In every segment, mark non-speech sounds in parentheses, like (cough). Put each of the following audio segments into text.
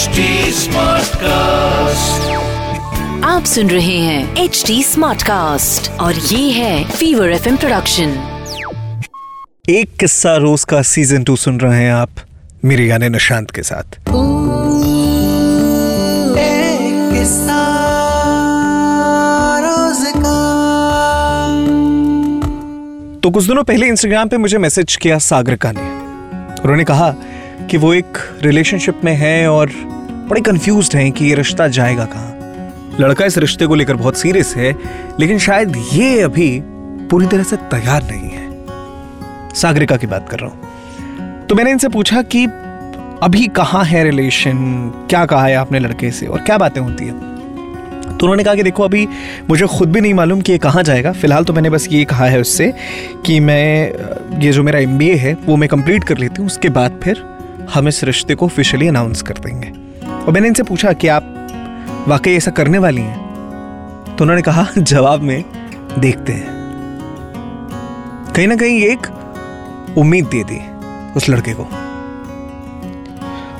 HD Smartcast. आप सुन रहे हैं एच डी स्मार्ट कास्ट और ये है फीवर एफ़ प्रोडक्शन एक किस्सा रोज का सीज़न टू सुन रहे हैं आप मेरे गाने निशांत के साथ। तो कुछ दिनों पहले इंस्टाग्राम पे मुझे मैसेज किया सागरिका ने उन्होंने कहा कि वो एक रिलेशनशिप में है और बड़े कंफ्यूज हैं कि ये रिश्ता जाएगा कहाँ। लड़का इस रिश्ते को लेकर बहुत सीरियस है, लेकिन शायद ये अभी पूरी तरह से तैयार नहीं है। सागरिका की बात कर रहा हूँ। तो मैंने इनसे पूछा कि अभी कहाँ है रिलेशन क्या कहा है आपने लड़के से और क्या बातें होती है? तो उन्होंने कहा कि देखो, अभी मुझे खुद भी नहीं मालूम कि ये कहाँ जाएगा। फ़िलहाल तो मैंने बस ये कहा है उससे कि मैं, ये जो मेरा एमबीए है, वो मैं कंप्लीट कर लेती हूँ, उसके बाद फिर हम इस रिश्ते को ऑफिशियली अनाउंस कर देंगे। और मैंने इनसे पूछा कि आप वाकई ऐसा करने वाली हैं? तो उन्होंने कहा, जवाब में, देखते हैं। कहीं ना कहीं एक उम्मीद दे दी उस लड़के को।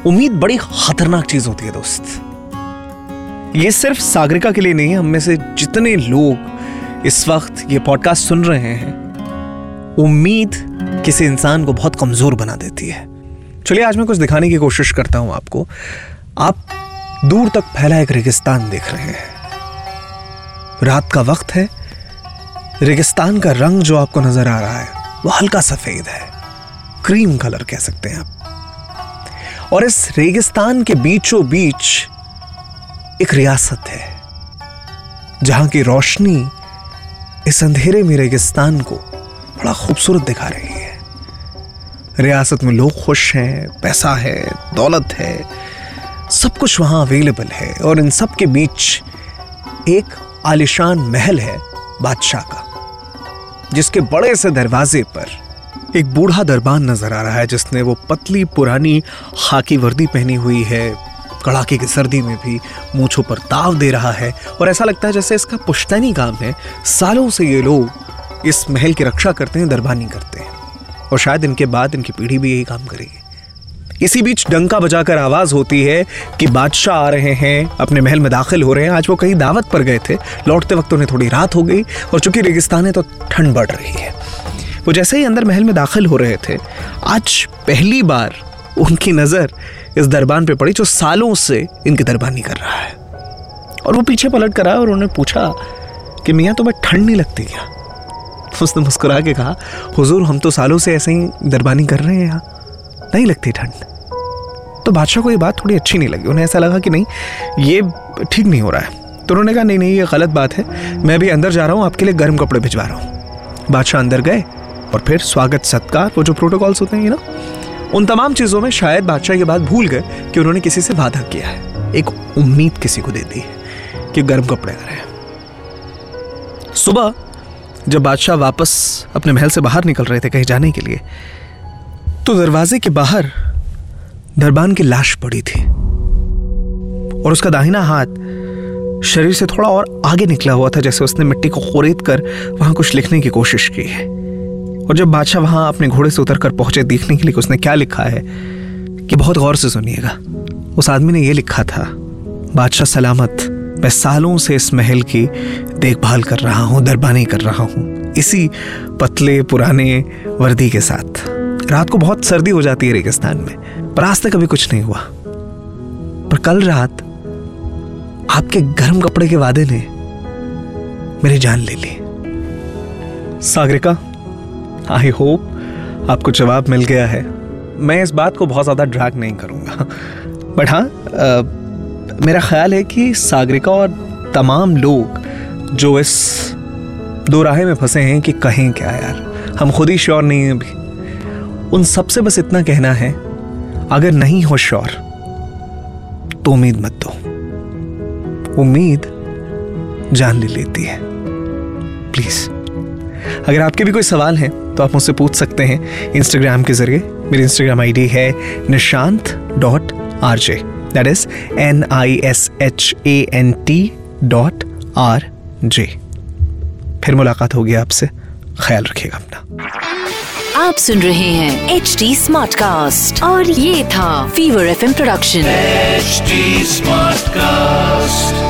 उम्मीद बड़ी खतरनाक चीज़ होती है दोस्त। ये सिर्फ़ सागरिका के लिए नहीं है हम में से जितने लोग इस वक्त ये पॉडकास्ट सुन रहे हैं, उम्मीद किसी इंसान को बहुत कमज़ोर बना देती है। चलिए, आज मैं कुछ दिखाने की कोशिश करता हूँ आपको। आप दूर तक फैला एक रेगिस्तान देख रहे हैं। रात का वक्त है। रेगिस्तान का रंग जो आपको नज़र आ रहा है, वो हल्का सफ़ेद है। क्रीम कलर कह सकते हैं आप। और इस रेगिस्तान के बीचों बीच एक रियासत है, जहाँ की रोशनी इस अंधेरे में रेगिस्तान को बड़ा खूबसूरत दिखा रही है। रियासत में लोग खुश हैं, पैसा है, दौलत है, सब कुछ वहाँ अवेलेबल है और इन सब के बीच एक आलिशान महल है बादशाह का, जिसके बड़े से दरवाजे पर एक बूढ़ा दरबान नज़र आ रहा है, जिसने वो पतली पुरानी खाकी वर्दी पहनी हुई है, कड़ाके की सर्दी में भी मूछों पर ताव दे रहा है और ऐसा लगता है जैसे इसका पुश्तैनी काम है। सालों से ये लोग इस महल की रक्षा करते हैं, दरबानी करते हैं। और शायद इनके बाद इनकी पीढ़ी भी यही काम करेगी। इसी बीच डंका बजाकर आवाज़ होती है कि बादशाह आ रहे हैं, अपने महल में दाखिल हो रहे हैं। आज वो कहीं दावत पर गए थे। लौटते वक्त उन्हें थोड़ी रात हो गई और चूँकि रेगिस्तान है तो ठंड बढ़ रही है, वो जैसे ही अंदर महल में दाखिल हो रहे थे, आज पहली बार उनकी नज़र इस दरबान पे पड़ी जो सालों से इनकी दरबानी कर रहा है। और वो पीछे पलट कर आया और उन्होंने पूछा कि मियाँ, तुम्हें ठंड नहीं लगती क्या? उसने मुस्कुरा के कहा, हुजूर, हम तो सालों से ऐसे ही दरबानी कर रहे हैं यहाँ। नहीं लगती ठंड। तो बादशाह को ये बात थोड़ी अच्छी नहीं लगी। उन्हें ऐसा लगा कि नहीं, ये ठीक नहीं हो रहा है। तो उन्होंने कहा, नहीं नहीं, ये गलत बात है। मैं भी अंदर जा रहा हूँ, आपके लिए गर्म कपड़े भिजवा रहा हूँ। बादशाह अंदर गए और फिर स्वागत, सत्कार, वो जो प्रोटोकॉल्स होते हैं ना उन तमाम चीज़ों में शायद बादशाह ये बात भूल गए कि उन्होंने किसी से वादा किया है। एक उम्मीद किसी को दे दी है कि गर्म कपड़े करें सुबह जब बादशाह वापस अपने महल से बाहर निकल रहे थे कहीं जाने के लिए तो दरवाजे के बाहर दरबान की लाश पड़ी थी। और उसका दाहिना हाथ शरीर से थोड़ा और आगे निकला हुआ था, जैसे उसने मिट्टी को खोरेद कर वहाँ कुछ लिखने की कोशिश की है। और जब बादशाह वहाँ अपने घोड़े से उतर कर पहुँचे देखने के लिए उसने क्या लिखा है, कि बहुत गौर से सुनिएगा, उस आदमी ने यह लिखा था, बादशाह सलामत। मैं सालों से इस महल की देखभाल कर रहा हूँ, दरबानी कर रहा हूँ, इसी पतले पुराने वर्दी के साथ। रात को बहुत सर्दी हो जाती है रेगिस्तान में, पर आज तक कुछ नहीं हुआ। पर कल रात आपके गर्म कपड़े के वादे ने मेरी जान ले ली। सागरिका आई होप आपको जवाब मिल गया है। मैं इस बात को बहुत ज़्यादा ड्रैग नहीं करूँगा। (laughs) बट हाँ मेरा ख्याल है कि सागरिका और तमाम लोग जो इस दो राहे में फंसे हैं कि कहें क्या यार। हम खुद ही श्योर नहीं हैं अभी। उन सबसे बस इतना कहना है, अगर नहीं हो श्योर तो उम्मीद मत दो। उम्मीद जान ले लेती है। प्लीज़। अगर आपके भी कोई सवाल हैं तो आप मुझसे पूछ सकते हैं इंस्टाग्राम के ज़रिए। मेरी इंस्टाग्राम आईडी है Nishant dot R J that is N I S H A N T dot R J फिर मुलाकात होगी आपसे। ख्याल रखिएगा अपना। आप सुन रहे हैं एच डी स्मार्ट कास्ट और ये था fever F production H smart Smartcast.